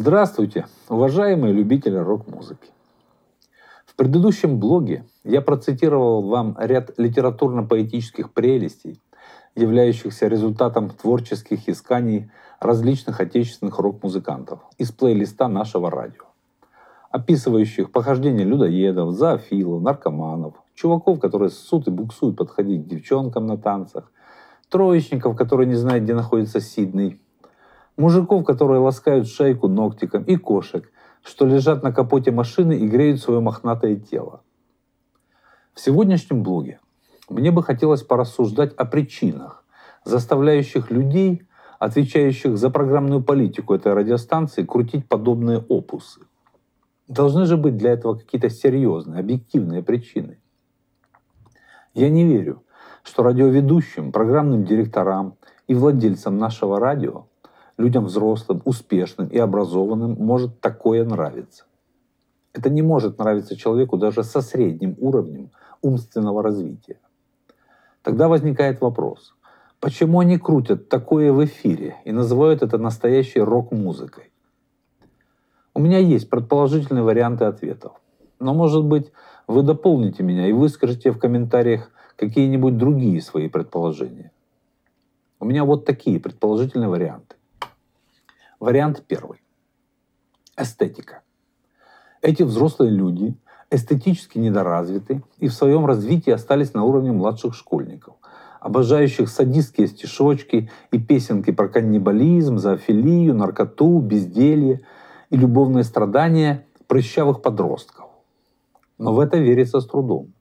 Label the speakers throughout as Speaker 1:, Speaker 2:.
Speaker 1: Здравствуйте, уважаемые любители рок-музыки. В предыдущем блоге я процитировал вам ряд литературно-поэтических прелестей, являющихся результатом творческих исканий различных отечественных рок-музыкантов из плейлиста нашего радио, описывающих похождения людоедов, зоофилов, наркоманов, чуваков, которые ссут и буксуют подходить к девчонкам на танцах, троечников, которые не знают, где находится Сидней, мужиков, которые ласкают шейку ногтиком, и кошек, что лежат на капоте машины и греют свое мохнатое тело. В сегодняшнем блоге мне бы хотелось порассуждать о причинах, заставляющих людей, отвечающих за программную политику этой радиостанции, крутить подобные опусы. Должны же быть для этого какие-то серьезные, объективные причины. Я не верю, что радиоведущим, программным директорам и владельцам нашего радио, людям взрослым, успешным и образованным, может такое нравиться. Это не может нравиться человеку даже со средним уровнем умственного развития. Тогда возникает вопрос, почему они крутят такое в эфире и называют это настоящей рок-музыкой? У меня есть предположительные варианты ответов. Но, может быть, вы дополните меня и выскажете в комментариях какие-нибудь другие свои предположения. У меня вот такие предположительные варианты. Вариант первый. Эстетика. Эти взрослые люди эстетически недоразвиты и в своем развитии остались на уровне младших школьников, обожающих садистские стишочки и песенки про каннибализм, зоофилию, наркоту, безделье и любовные страдания прыщавых подростков. Но в это верится с трудом.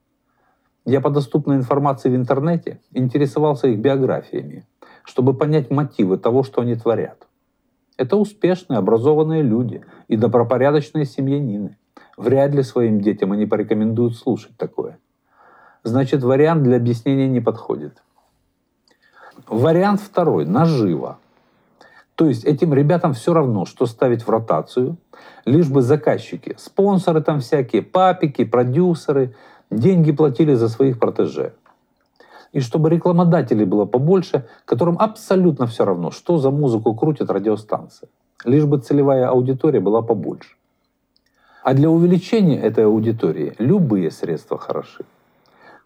Speaker 1: Я по доступной информации в интернете интересовался их биографиями, чтобы понять мотивы того, что они творят. Это успешные, образованные люди и добропорядочные семьянины. Вряд ли своим детям они порекомендуют слушать такое. Значит, вариант для объяснения не подходит. Вариант второй – наживо. То есть этим ребятам все равно, что ставить в ротацию, лишь бы заказчики, спонсоры там всякие, папики, продюсеры, деньги платили за своих протеже. И чтобы рекламодателей было побольше, которым абсолютно все равно, что за музыку крутит радиостанция. Лишь бы целевая аудитория была побольше. А для увеличения этой аудитории любые средства хороши.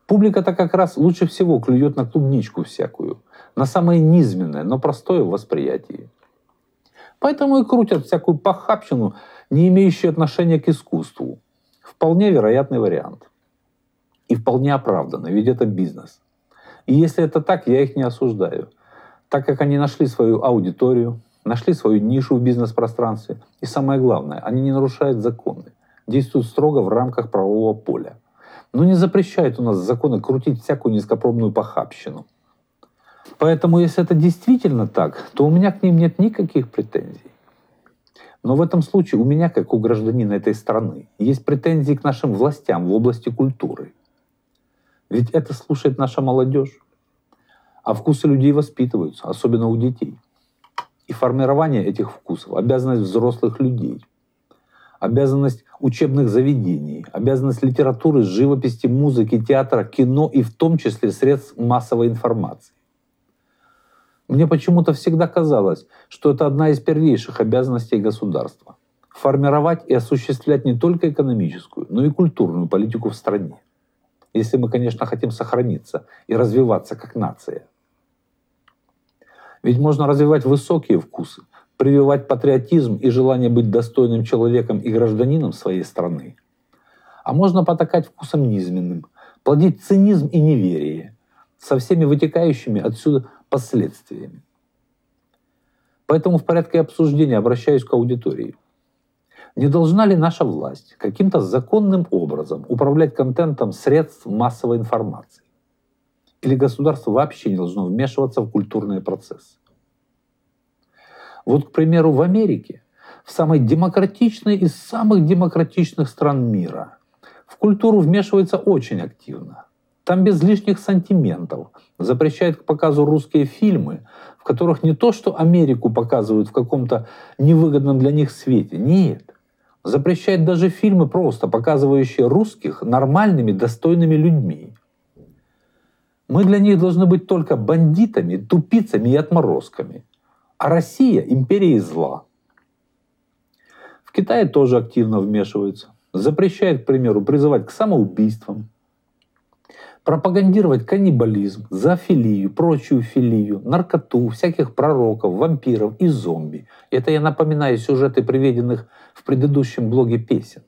Speaker 1: Публика-то как раз лучше всего клюет на клубничку всякую, на самое низменное, но простое в восприятии. Поэтому и крутят всякую похабщину, не имеющую отношения к искусству. Вполне вероятный вариант. И вполне оправданный, ведь это бизнес. И если это так, я их не осуждаю, так как они нашли свою аудиторию, нашли свою нишу в бизнес-пространстве. И самое главное, они не нарушают законы, действуют строго в рамках правового поля. Но не запрещают у нас законы крутить всякую низкопробную похабщину. Поэтому, если это действительно так, то у меня к ним нет никаких претензий. Но в этом случае у меня, как у гражданина этой страны, есть претензии к нашим властям в области культуры. Ведь это слушает наша молодежь. А вкусы людей воспитываются, особенно у детей. И формирование этих вкусов – обязанность взрослых людей. Обязанность учебных заведений, обязанность литературы, живописи, музыки, театра, кино и в том числе средств массовой информации. Мне почему-то всегда казалось, что это одна из первейших обязанностей государства – формировать и осуществлять не только экономическую, но и культурную политику в стране. Если мы, конечно, хотим сохраниться и развиваться как нация. Ведь можно развивать высокие вкусы, прививать патриотизм и желание быть достойным человеком и гражданином своей страны. А можно потакать вкусом низменным, плодить цинизм и неверие со всеми вытекающими отсюда последствиями. Поэтому в порядке обсуждения обращаюсь к аудитории. Не должна ли наша власть каким-то законным образом управлять контентом средств массовой информации? Или государство вообще не должно вмешиваться в культурные процессы? Вот, к примеру, в Америке, в самой демократичной из самых демократичных стран мира, в культуру вмешивается очень активно. Там без лишних сантиментов запрещают к показу русские фильмы, в которых не то, что Америку показывают в каком-то невыгодном для них свете. Нет. Запрещает даже фильмы просто, показывающие русских нормальными, достойными людьми. Мы для них должны быть только бандитами, тупицами и отморозками. А Россия – империя зла. В Китае тоже активно вмешиваются. Запрещает, к примеру, призывать к самоубийствам, пропагандировать каннибализм, зоофилию, прочую филию, наркоту, всяких пророков, вампиров и зомби. Это я напоминаю сюжеты приведенных в предыдущем блоге песен.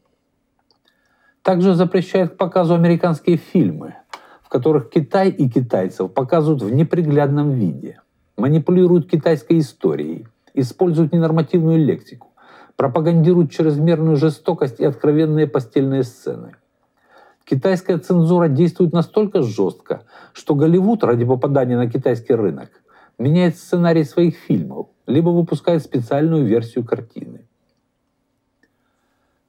Speaker 1: Также запрещает к показу американские фильмы, в которых Китай и китайцев показывают в неприглядном виде, манипулируют китайской историей, используют ненормативную лексику, пропагандируют чрезмерную жестокость и откровенные постельные сцены – Китайская цензура действует настолько жестко, что Голливуд ради попадания на китайский рынок меняет сценарий своих фильмов, либо выпускает специальную версию картины.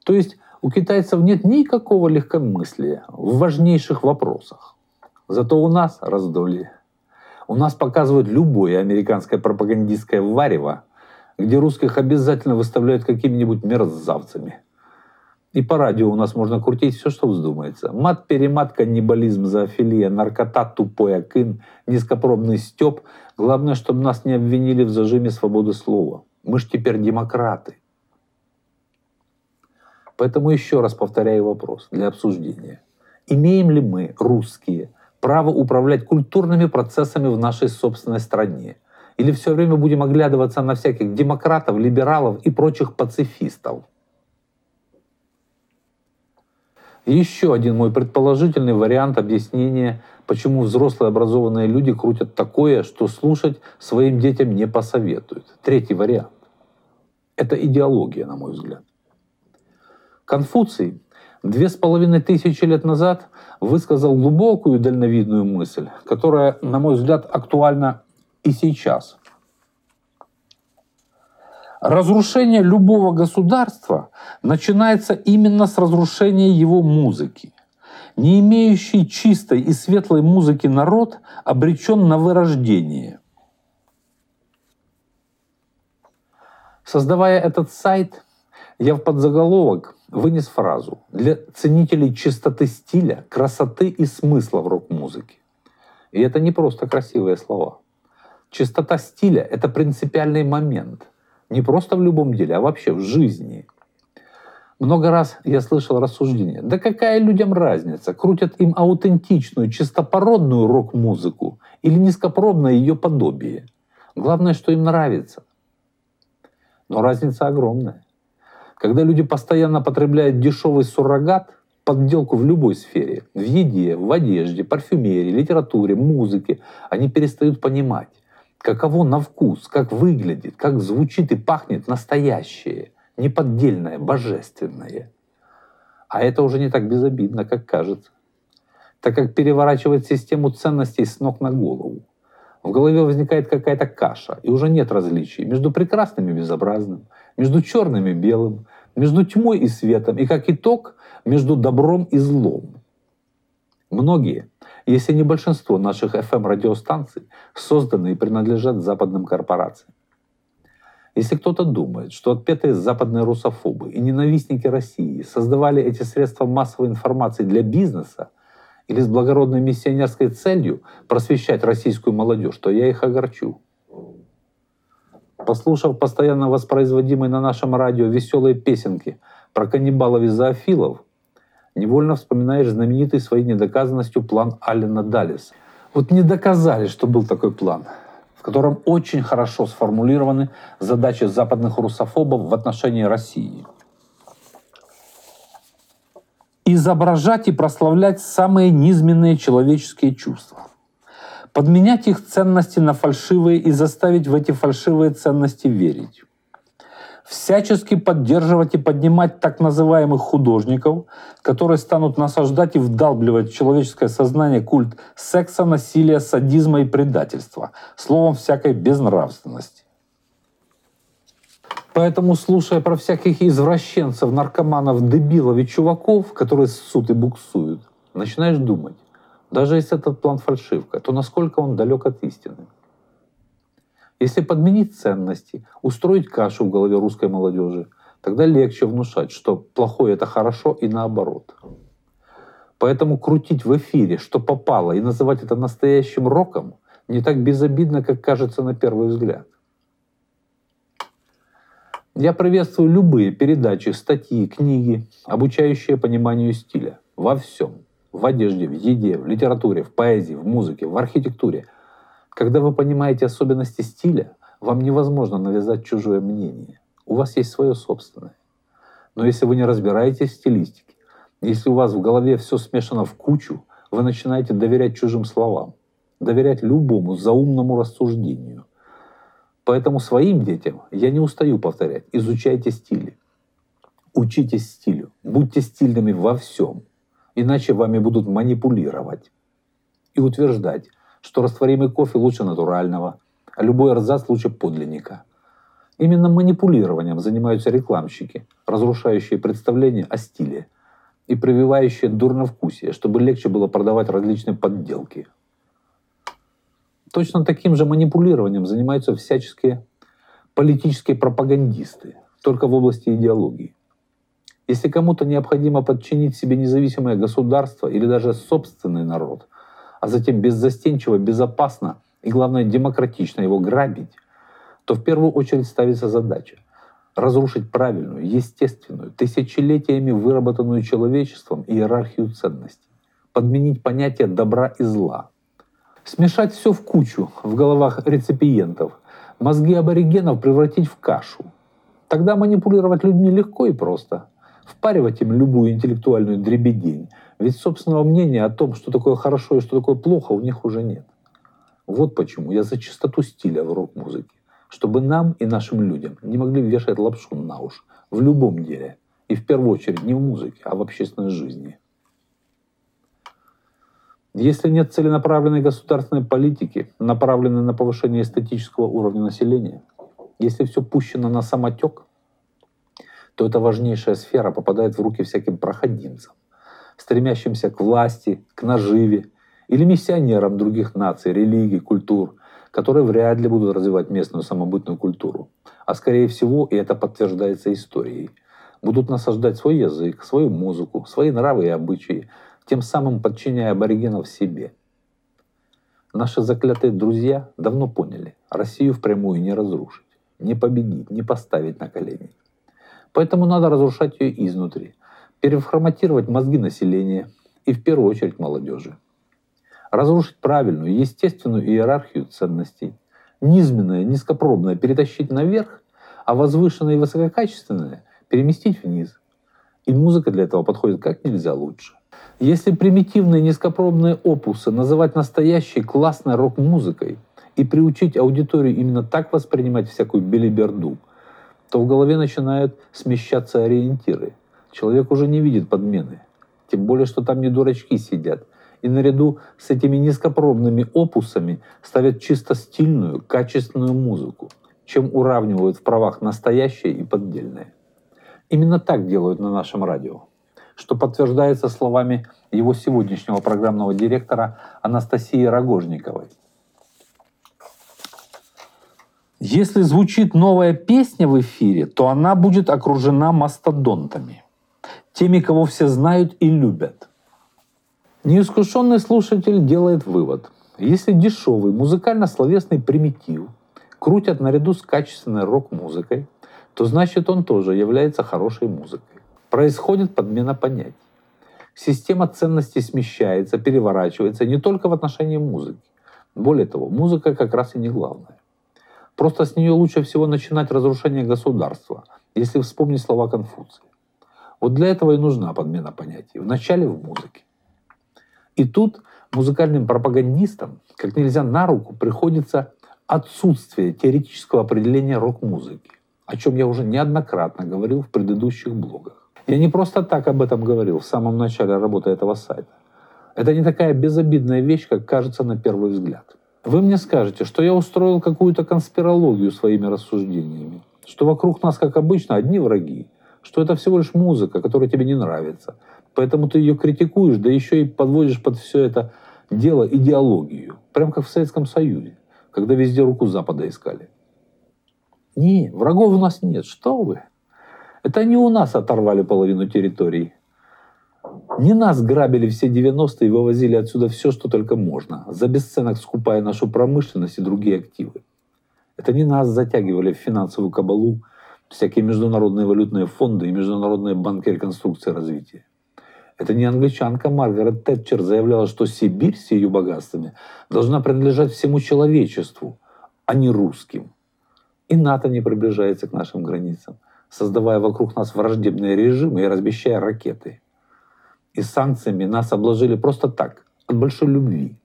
Speaker 1: То есть у китайцев нет никакого легкомыслия в важнейших вопросах. Зато у нас раздолье. У нас показывают любое американское пропагандистское варево, где русских обязательно выставляют какими-нибудь мерзавцами – и по радио у нас можно крутить все, что вздумается. Мат, перемат, каннибализм, зоофилия, наркота, тупой акын, низкопробный степ. Главное, чтобы нас не обвинили в зажиме свободы слова. Мы ж теперь демократы. Поэтому еще раз повторяю вопрос для обсуждения. Имеем ли мы, русские, право управлять культурными процессами в нашей собственной стране? Или все время будем оглядываться на всяких демократов, либералов и прочих пацифистов? Еще один мой предположительный вариант объяснения, почему взрослые образованные люди крутят такое, что слушать своим детям не посоветуют. Третий вариант. Это идеология, на мой взгляд. Конфуций две с половиной тысячи лет назад высказал глубокую дальновидную мысль, которая, на мой взгляд, актуальна и сейчас – Разрушение любого государства начинается именно с разрушения его музыки. Не имеющий чистой и светлой музыки народ обречен на вырождение. Создавая этот сайт, я в подзаголовок вынес фразу для ценителей чистоты стиля, красоты и смысла в рок-музыке. И это не просто красивые слова. Чистота стиля — это принципиальный момент — не просто в любом деле, а вообще в жизни. Много раз я слышал рассуждение. Да какая людям разница, крутят им аутентичную, чистопородную рок-музыку или низкопробное ее подобие. Главное, что им нравится. Но разница огромная. Когда люди постоянно потребляют дешевый суррогат, подделку в любой сфере, в еде, в одежде, парфюмерии, литературе, музыке, они перестают понимать, каково на вкус, как выглядит, как звучит и пахнет настоящее, неподдельное, божественное. А это уже не так безобидно, как кажется, так как переворачивает систему ценностей с ног на голову. В голове возникает какая-то каша, и уже нет различий между прекрасным и безобразным, между черным и белым, между тьмой и светом, и как итог, между добром и злом. Многие, если не большинство наших FM-радиостанций, созданы и принадлежат западным корпорациям. Если кто-то думает, что отпетые западные русофобы и ненавистники России создавали эти средства массовой информации для бизнеса или с благородной миссионерской целью просвещать российскую молодежь, то я их огорчу. Послушав постоянно воспроизводимые на нашем радио веселые песенки про каннибалов и зоофилов, невольно вспоминаешь знаменитый своей недоказанностью план Аллена Даллиса. Вот не доказали, что был такой план, в котором очень хорошо сформулированы задачи западных русофобов в отношении России. Изображать и прославлять самые низменные человеческие чувства. Подменять их ценности на фальшивые и заставить в эти фальшивые ценности верить всячески поддерживать и поднимать так называемых художников, которые станут насаждать и вдалбливать в человеческое сознание культ секса, насилия, садизма и предательства, словом, всякой безнравственности. Поэтому, слушая про всяких извращенцев, наркоманов, дебилов и чуваков, которые ссут и буксуют, начинаешь думать, даже если этот план фальшивка, то насколько он далек от истины. Если подменить ценности, устроить кашу в голове русской молодежи, тогда легче внушать, что плохое это хорошо и наоборот. Поэтому крутить в эфире, что попало, и называть это настоящим роком не так безобидно, как кажется на первый взгляд. Я приветствую любые передачи, статьи, книги, обучающие пониманию стиля. Во всем. В одежде, в еде, в литературе, в поэзии, в музыке, в архитектуре. Когда вы понимаете особенности стиля, вам невозможно навязать чужое мнение. У вас есть свое собственное. Но если вы не разбираетесь в стилистике, если у вас в голове все смешано в кучу, вы начинаете доверять чужим словам, доверять любому заумному рассуждению. Поэтому своим детям я не устаю повторять, изучайте стили. Учитесь стилю, будьте стильными во всем, иначе вами будут манипулировать и утверждать, что растворимый кофе лучше натурального, а любой эрзац лучше подлинника. Именно манипулированием занимаются рекламщики, разрушающие представления о стиле и прививающие дурновкусие, чтобы легче было продавать различные подделки. Точно таким же манипулированием занимаются всяческие политические пропагандисты, только в области идеологии. Если кому-то необходимо подчинить себе независимое государство или даже собственный народ, а затем беззастенчиво, безопасно и, главное, демократично его грабить, то в первую очередь ставится задача разрушить правильную, естественную, тысячелетиями выработанную человечеством иерархию ценностей, подменить понятие добра и зла, смешать все в кучу в головах реципиентов, мозги аборигенов превратить в кашу. Тогда манипулировать людьми легко и просто, впаривать им любую интеллектуальную дребедень, ведь собственного мнения о том, что такое хорошо и что такое плохо, у них уже нет. Вот почему я за чистоту стиля в рок-музыке чтобы нам и нашим людям не могли вешать лапшу на уши в любом деле. И в первую очередь не в музыке, а в общественной жизни. Если нет целенаправленной государственной политики, направленной на повышение эстетического уровня населения, если все пущено на самотек, то эта важнейшая сфера попадает в руки всяким проходимцам, стремящимся к власти, к наживе или миссионерам других наций, религий, культур – которые вряд ли будут развивать местную самобытную культуру. А скорее всего, и это подтверждается историей, будут насаждать свой язык, свою музыку, свои нравы и обычаи, тем самым подчиняя аборигенов себе. Наши заклятые друзья давно поняли, Россию впрямую не разрушить, не победить, не поставить на колени. Поэтому надо разрушать ее изнутри, переформатировать мозги населения и в первую очередь молодежи разрушить правильную, естественную иерархию ценностей, низменное, низкопробное перетащить наверх, а возвышенное и высококачественное переместить вниз. И музыка для этого подходит как нельзя лучше. Если примитивные низкопробные опусы называть настоящей классной рок-музыкой и приучить аудиторию именно так воспринимать всякую белиберду, то в голове начинают смещаться ориентиры. Человек уже не видит подмены. Тем более, что там не дурачки сидят, и наряду с этими низкопробными опусами ставят чисто стильную, качественную музыку, чем уравнивают в правах настоящее и поддельное. Именно так делают на нашем радио, что подтверждается словами его сегодняшнего программного директора Анастасии Рогожниковой. Если звучит новая песня в эфире, то она будет окружена мастодонтами, теми, кого все знают и любят – Неискушенный слушатель делает вывод. Если дешевый музыкально-словесный примитив крутят наряду с качественной рок-музыкой, то значит он тоже является хорошей музыкой. Происходит подмена понятий. Система ценностей смещается, переворачивается не только в отношении музыки. Более того, музыка как раз и не главное. Просто с нее лучше всего начинать разрушение государства, если вспомнить слова Конфуция. Вот для этого и нужна подмена понятий. Вначале в музыке. И тут музыкальным пропагандистам как нельзя на руку приходится отсутствие теоретического определения рок-музыки, о чем я уже неоднократно говорил в предыдущих блогах. Я не просто так об этом говорил в самом начале работы этого сайта. Это не такая безобидная вещь, как кажется на первый взгляд. Вы мне скажете, что я устроил какую-то конспирологию своими рассуждениями, что вокруг нас, как обычно, одни враги, что это всего лишь музыка, которая тебе не нравится, Поэтому ты ее критикуешь, да еще и подводишь под все это дело идеологию. Прям как в Советском Союзе, когда везде руку Запада искали. Не, врагов у нас нет. Что вы? Это они у нас оторвали половину территории. Не нас грабили все 90-е и вывозили отсюда все, что только можно, за бесценок скупая нашу промышленность и другие активы. Это не нас затягивали в финансовую кабалу всякие международные валютные фонды и международные банки реконструкции и развития. Это не англичанка Маргарет Тэтчер заявляла, что Сибирь с ее богатствами должна принадлежать всему человечеству, а не русским. И НАТО не приближается к нашим границам, создавая вокруг нас враждебные режимы и размещая ракеты. И санкциями нас обложили просто так, от большой любви,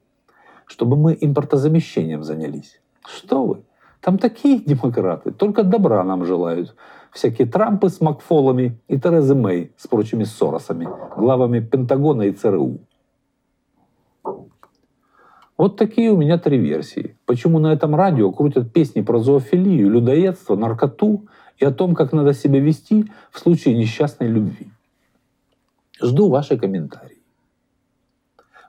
Speaker 1: чтобы мы импортозамещением занялись. Что вы? Там такие демократы, только добра нам желают. Всякие Трампы с Макфолами и Терезы Мэй с прочими Соросами, главами Пентагона и ЦРУ. Вот такие у меня три версии. Почему на этом радио крутят песни про зоофилию, людоедство, наркоту и о том, как надо себя вести в случае несчастной любви. Жду ваши комментарии.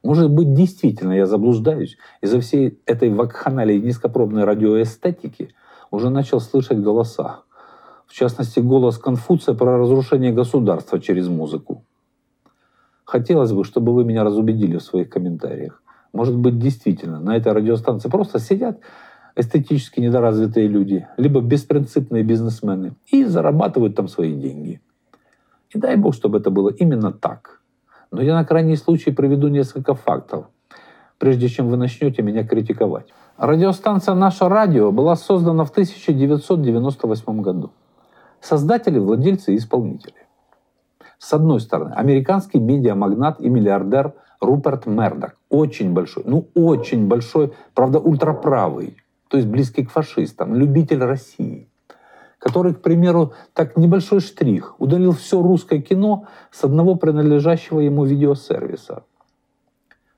Speaker 1: Может быть, действительно я заблуждаюсь, из-за всей этой вакханалии низкопробной радиоэстетики уже начал слышать голоса. В частности, голос Конфуция про разрушение государства через музыку. Хотелось бы, чтобы вы меня разубедили в своих комментариях. Может быть, действительно, на этой радиостанции просто сидят эстетически недоразвитые люди, либо беспринципные бизнесмены и зарабатывают там свои деньги. И дай бог, чтобы это было именно так – но я на крайний случай приведу несколько фактов, прежде чем вы начнете меня критиковать. Радиостанция «Наше радио» была создана в 1998 году. Создатели, владельцы и исполнители. С одной стороны, американский медиамагнат и миллиардер Руперт Мердок. Очень большой, ну очень большой, правда ультраправый, то есть близкий к фашистам, любитель России который, к примеру, так небольшой штрих, удалил все русское кино с одного принадлежащего ему видеосервиса.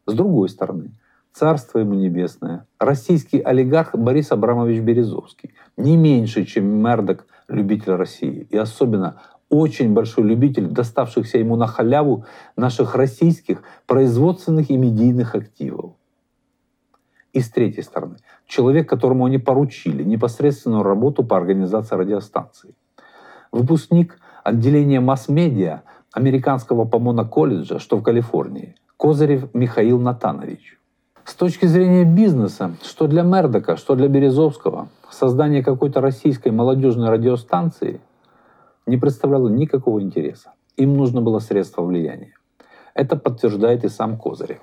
Speaker 1: С другой стороны, царство ему небесное, российский олигарх Борис Абрамович Березовский, не меньше, чем Мердок, любитель России, и особенно очень большой любитель доставшихся ему на халяву наших российских производственных и медийных активов. И с третьей стороны, человек, которому они поручили непосредственную работу по организации радиостанции. Выпускник отделения масс-медиа американского Помона колледжа, что в Калифорнии, Козырев Михаил Натанович. С точки зрения бизнеса, что для Мердока, что для Березовского, создание какой-то российской молодежной радиостанции не представляло никакого интереса. Им нужно было средство влияния. Это подтверждает и сам Козырев.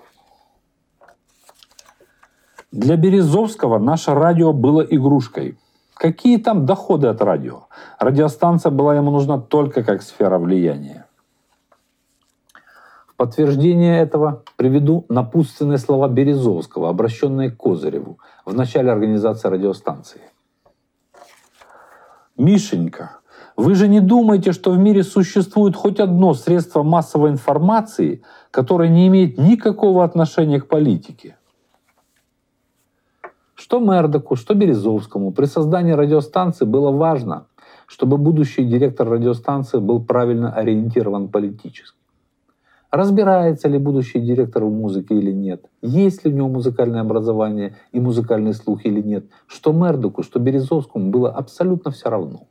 Speaker 1: Для Березовского наше радио было игрушкой. Какие там доходы от радио? Радиостанция была ему нужна только как сфера влияния. В подтверждение этого приведу напутственные слова Березовского, обращенные к Козыреву в начале организации радиостанции. Мишенька, вы же не думаете, что в мире существует хоть одно средство массовой информации, которое не имеет никакого отношения к политике? Что Мердоку, что Березовскому при создании радиостанции было важно, чтобы будущий директор радиостанции был правильно ориентирован политически. Разбирается ли будущий директор в музыке или нет, есть ли у него музыкальное образование и музыкальный слух или нет, что Мердоку, что Березовскому было абсолютно все равно.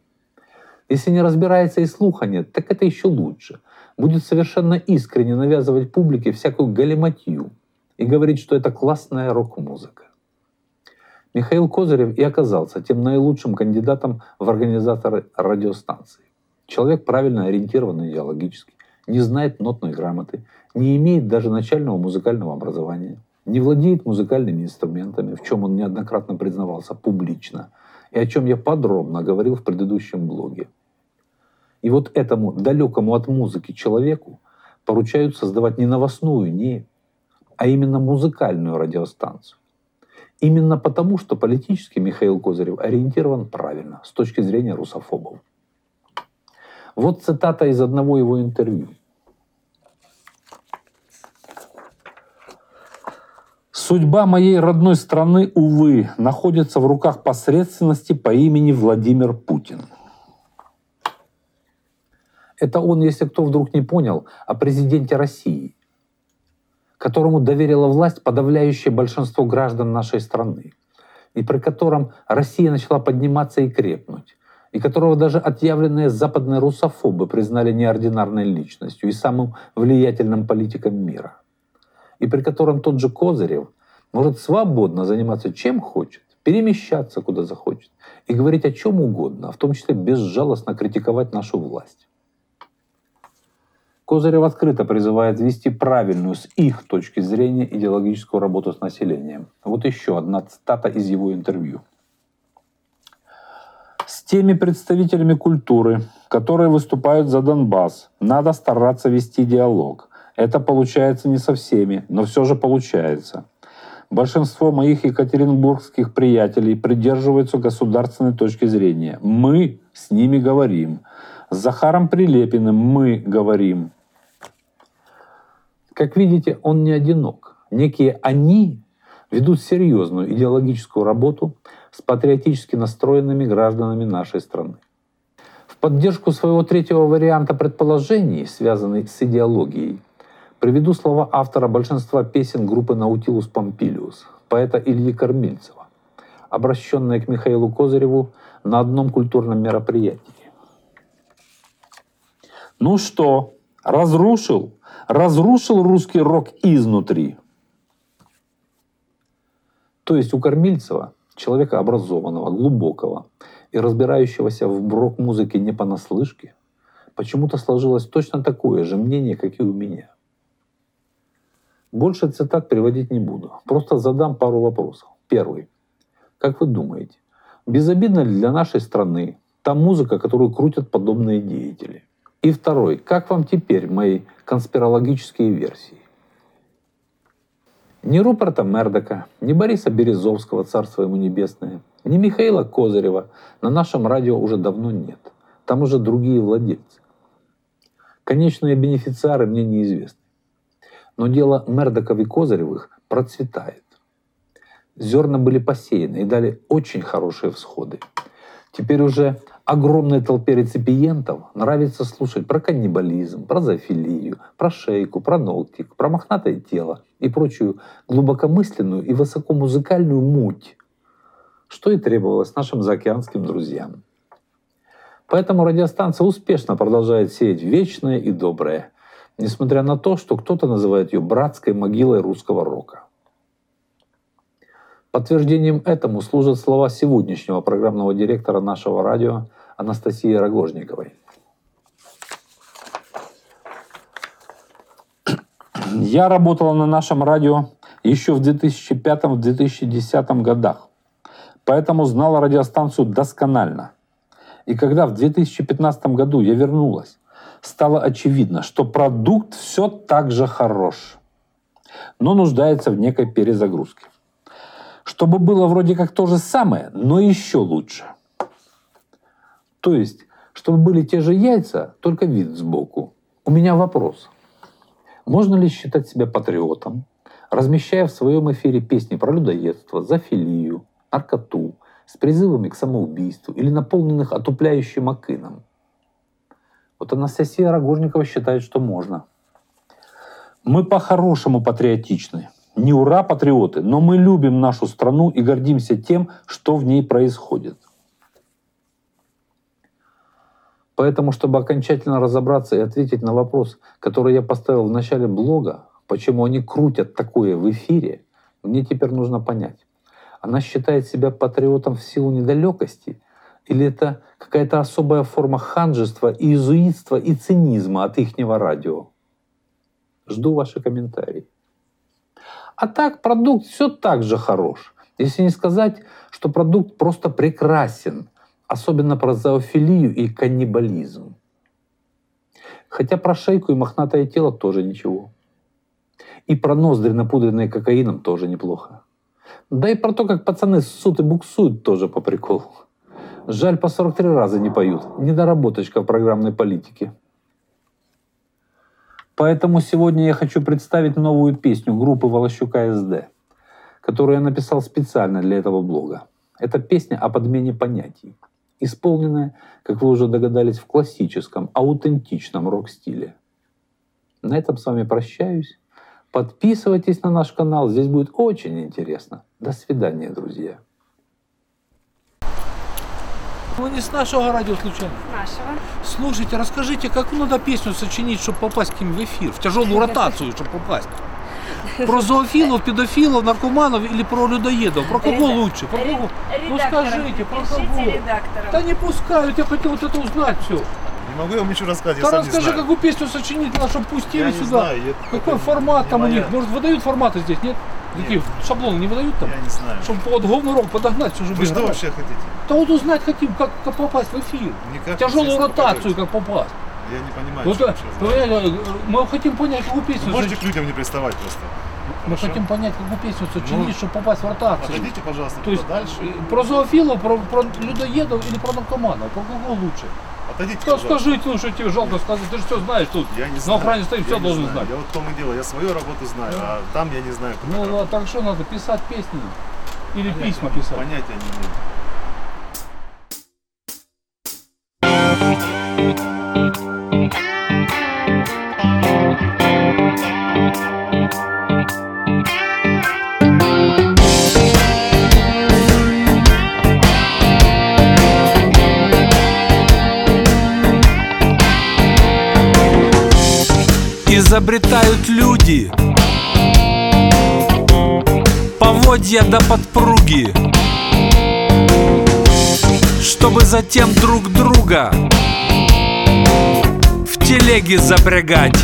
Speaker 1: Если не разбирается и слуха нет, так это еще лучше. Будет совершенно искренне навязывать публике всякую галиматью и говорить, что это классная рок-музыка. Михаил Козырев и оказался тем наилучшим кандидатом в организаторы радиостанции. Человек правильно ориентированный идеологически, не знает нотной грамоты, не имеет даже начального музыкального образования, не владеет музыкальными инструментами, в чем он неоднократно признавался публично, и о чем я подробно говорил в предыдущем блоге. И вот этому далекому от музыки человеку поручают создавать не новостную, не, а именно музыкальную радиостанцию. Именно потому, что политически Михаил Козырев ориентирован правильно с точки зрения русофобов. Вот цитата из одного его интервью. Судьба моей родной страны, увы, находится в руках посредственности по имени Владимир Путин. Это он, если кто вдруг не понял, о президенте России, которому доверила власть подавляющее большинство граждан нашей страны, и при котором Россия начала подниматься и крепнуть, и которого даже отъявленные западные русофобы признали неординарной личностью и самым влиятельным политиком мира, и при котором тот же Козырев может свободно заниматься чем хочет, перемещаться куда захочет и говорить о чем угодно, в том числе безжалостно критиковать нашу власть. Козырев открыто призывает вести правильную с их точки зрения идеологическую работу с населением. Вот еще одна цитата из его интервью. С теми представителями культуры, которые выступают за Донбасс, надо стараться вести диалог. Это получается не со всеми, но все же получается. Большинство моих екатеринбургских приятелей придерживаются государственной точки зрения. Мы с ними говорим. С Захаром Прилепиным мы говорим. Как видите, он не одинок. Некие «они» ведут серьезную идеологическую работу с патриотически настроенными гражданами нашей страны. В поддержку своего третьего варианта предположений, связанной с идеологией, приведу слова автора большинства песен группы «Наутилус Помпилиус», поэта Ильи Кормильцева, обращенные к Михаилу Козыреву на одном культурном мероприятии. Ну что, разрушил? Разрушил русский рок изнутри. То есть у Кормильцева, человека образованного, глубокого и разбирающегося в рок-музыке не понаслышке, почему-то сложилось точно такое же мнение, как и у меня. Больше цитат приводить не буду. Просто задам пару вопросов. Первый. Как вы думаете, безобидна ли для нашей страны та музыка, которую крутят подобные деятели? И второй. Как вам теперь мои конспирологические версии? Ни Рупорта Мердока, ни Бориса Березовского, царство ему небесное, ни Михаила Козырева на нашем радио уже давно нет. Там уже другие владельцы. Конечные бенефициары мне неизвестны. Но дело Мердоков и Козыревых процветает. Зерна были посеяны и дали очень хорошие всходы. Теперь уже огромной толпе реципиентов нравится слушать про каннибализм, про зоофилию, про шейку, про ногтик, про мохнатое тело и прочую глубокомысленную и высокомузыкальную муть, что и требовалось нашим заокеанским друзьям. Поэтому радиостанция успешно продолжает сеять вечное и доброе, несмотря на то, что кто-то называет ее братской могилой русского рока. Подтверждением этому служат слова сегодняшнего программного директора нашего радио Анастасии Рогожниковой. Я работала на нашем радио еще в 2005-2010 годах, поэтому знала радиостанцию досконально. И когда в 2015 году я вернулась, стало очевидно, что продукт все так же хорош, но нуждается в некой перезагрузке чтобы было вроде как то же самое, но еще лучше. То есть, чтобы были те же яйца, только вид сбоку. У меня вопрос. Можно ли считать себя патриотом, размещая в своем эфире песни про людоедство, зоофилию, наркоту, с призывами к самоубийству или наполненных отупляющим акином? Вот Анастасия Рогожникова считает, что можно. Мы по-хорошему патриотичны не ура патриоты, но мы любим нашу страну и гордимся тем, что в ней происходит. Поэтому, чтобы окончательно разобраться и ответить на вопрос, который я поставил в начале блога, почему они крутят такое в эфире, мне теперь нужно понять. Она считает себя патриотом в силу недалекости, или это какая-то особая форма ханжества, иезуитства и цинизма от ихнего радио? Жду ваши комментарии. А так продукт все так же хорош. Если не сказать, что продукт просто прекрасен, особенно про зоофилию и каннибализм. Хотя про шейку и мохнатое тело тоже ничего. И про ноздри, напудренные кокаином, тоже неплохо. Да и про то, как пацаны ссут и буксуют, тоже по приколу. Жаль, по 43 раза не поют. Недоработочка в программной политике. Поэтому сегодня я хочу представить новую песню группы Волощука СД, которую я написал специально для этого блога. Это песня о подмене понятий, исполненная, как вы уже догадались, в классическом, аутентичном рок-стиле. На этом с вами прощаюсь. Подписывайтесь на наш канал, здесь будет очень интересно. До свидания, друзья.
Speaker 2: Вы не с нашего радио случайно?
Speaker 3: Нашего.
Speaker 2: Слушайте, расскажите, как надо песню сочинить, чтобы попасть к ним в эфир, в тяжелую ротацию, чтобы попасть? Про зоофилов, педофилов, наркоманов или про людоедов? Про кого
Speaker 3: Реда-
Speaker 2: лучше? Про
Speaker 3: Ре-
Speaker 2: кого? Ну
Speaker 3: редактором.
Speaker 2: скажите, про
Speaker 3: Пишите
Speaker 2: кого?
Speaker 3: редактором.
Speaker 2: Да не пускают, я хотел вот это узнать все.
Speaker 4: Не могу я вам ничего рассказать, я
Speaker 2: Да
Speaker 4: сам не
Speaker 2: расскажи,
Speaker 4: знаю.
Speaker 2: какую песню сочинить надо, чтобы пустили
Speaker 4: Я не
Speaker 2: сюда.
Speaker 4: знаю, я-
Speaker 2: Какой
Speaker 4: это
Speaker 2: формат
Speaker 4: не
Speaker 2: там у
Speaker 4: моя-
Speaker 2: них? Может, выдают форматы здесь, нет? Какие шаблоны не выдают там?
Speaker 4: Я не знаю.
Speaker 2: Чтобы под говнорок подогнать, все же
Speaker 4: Вы что
Speaker 2: играть.
Speaker 4: вообще хотите?
Speaker 2: Да вот узнать хотим, как, как попасть в эфир.
Speaker 4: Никак
Speaker 2: Тяжелую
Speaker 4: естественно,
Speaker 2: ротацию,
Speaker 4: попадете.
Speaker 2: как попасть.
Speaker 4: Я не понимаю,
Speaker 2: Вот,
Speaker 4: что вы сейчас
Speaker 2: ну, э, мы хотим понять, какую песню
Speaker 4: Вы Можете к людям не приставать просто.
Speaker 2: Мы
Speaker 4: Хорошо?
Speaker 2: хотим понять, какую песню сочинить,
Speaker 4: Ну,
Speaker 2: чтобы попасть в ротацию.
Speaker 4: Отойдите, пожалуйста,
Speaker 2: То есть
Speaker 4: дальше.
Speaker 2: про зоофилов, про, про людоедов или про наркоманов? Про кого лучше?
Speaker 4: Отойдите,
Speaker 2: Да
Speaker 4: пожалуйста.
Speaker 2: скажите, ну что тебе жалко сказать, ты же все знаешь тут.
Speaker 4: Я не
Speaker 2: На
Speaker 4: знаю.
Speaker 2: охране стоит,
Speaker 4: Я
Speaker 2: все должен
Speaker 4: знаю.
Speaker 2: знать.
Speaker 4: Я вот в том и дело, я свою работу знаю, а там я не знаю, кто
Speaker 2: Ну, ну, так что надо, писать песни? Или
Speaker 4: Понятия-
Speaker 2: письма писать?
Speaker 4: Понятия не имею.
Speaker 1: Изобретают люди. Поводья до подпруги. Чтобы затем друг друга В телеге запрягать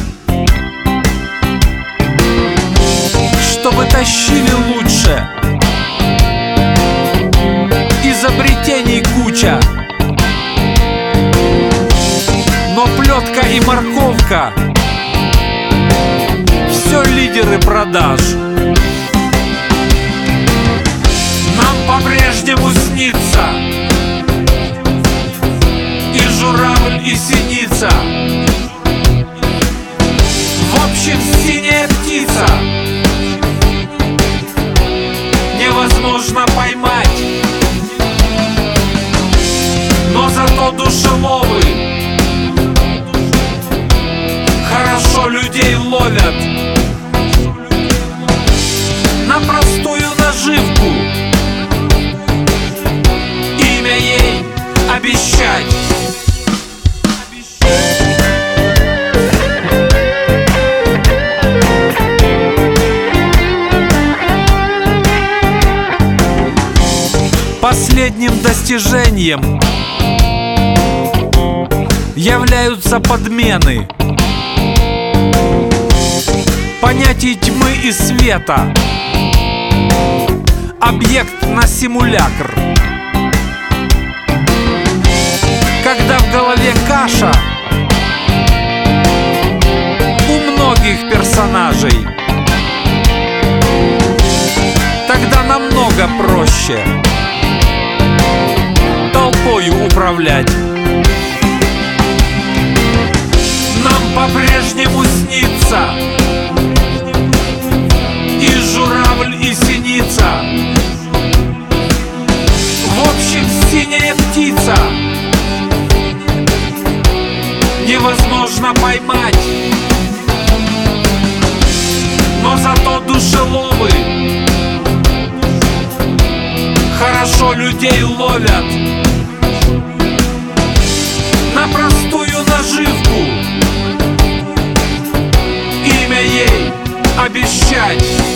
Speaker 1: Чтобы тащили лучше. Изобретений куча. Но плетка и морковка лидеры продаж. Нам по-прежнему снится. И журавль, и синица. В общем, синяя птица. Невозможно поймать. Но зато душеловы. Хорошо людей ловят Последним достижением являются подмены. Понятий тьмы и света. Объект на симулякр Когда в голове каша У многих персонажей. Тогда намного проще Толпою управлять. Нам по-прежнему снится и журавль, и синица. В общем, синяя птица Невозможно поймать. Но зато душеловы Хорошо людей ловят На простую наживку. Имя ей обещать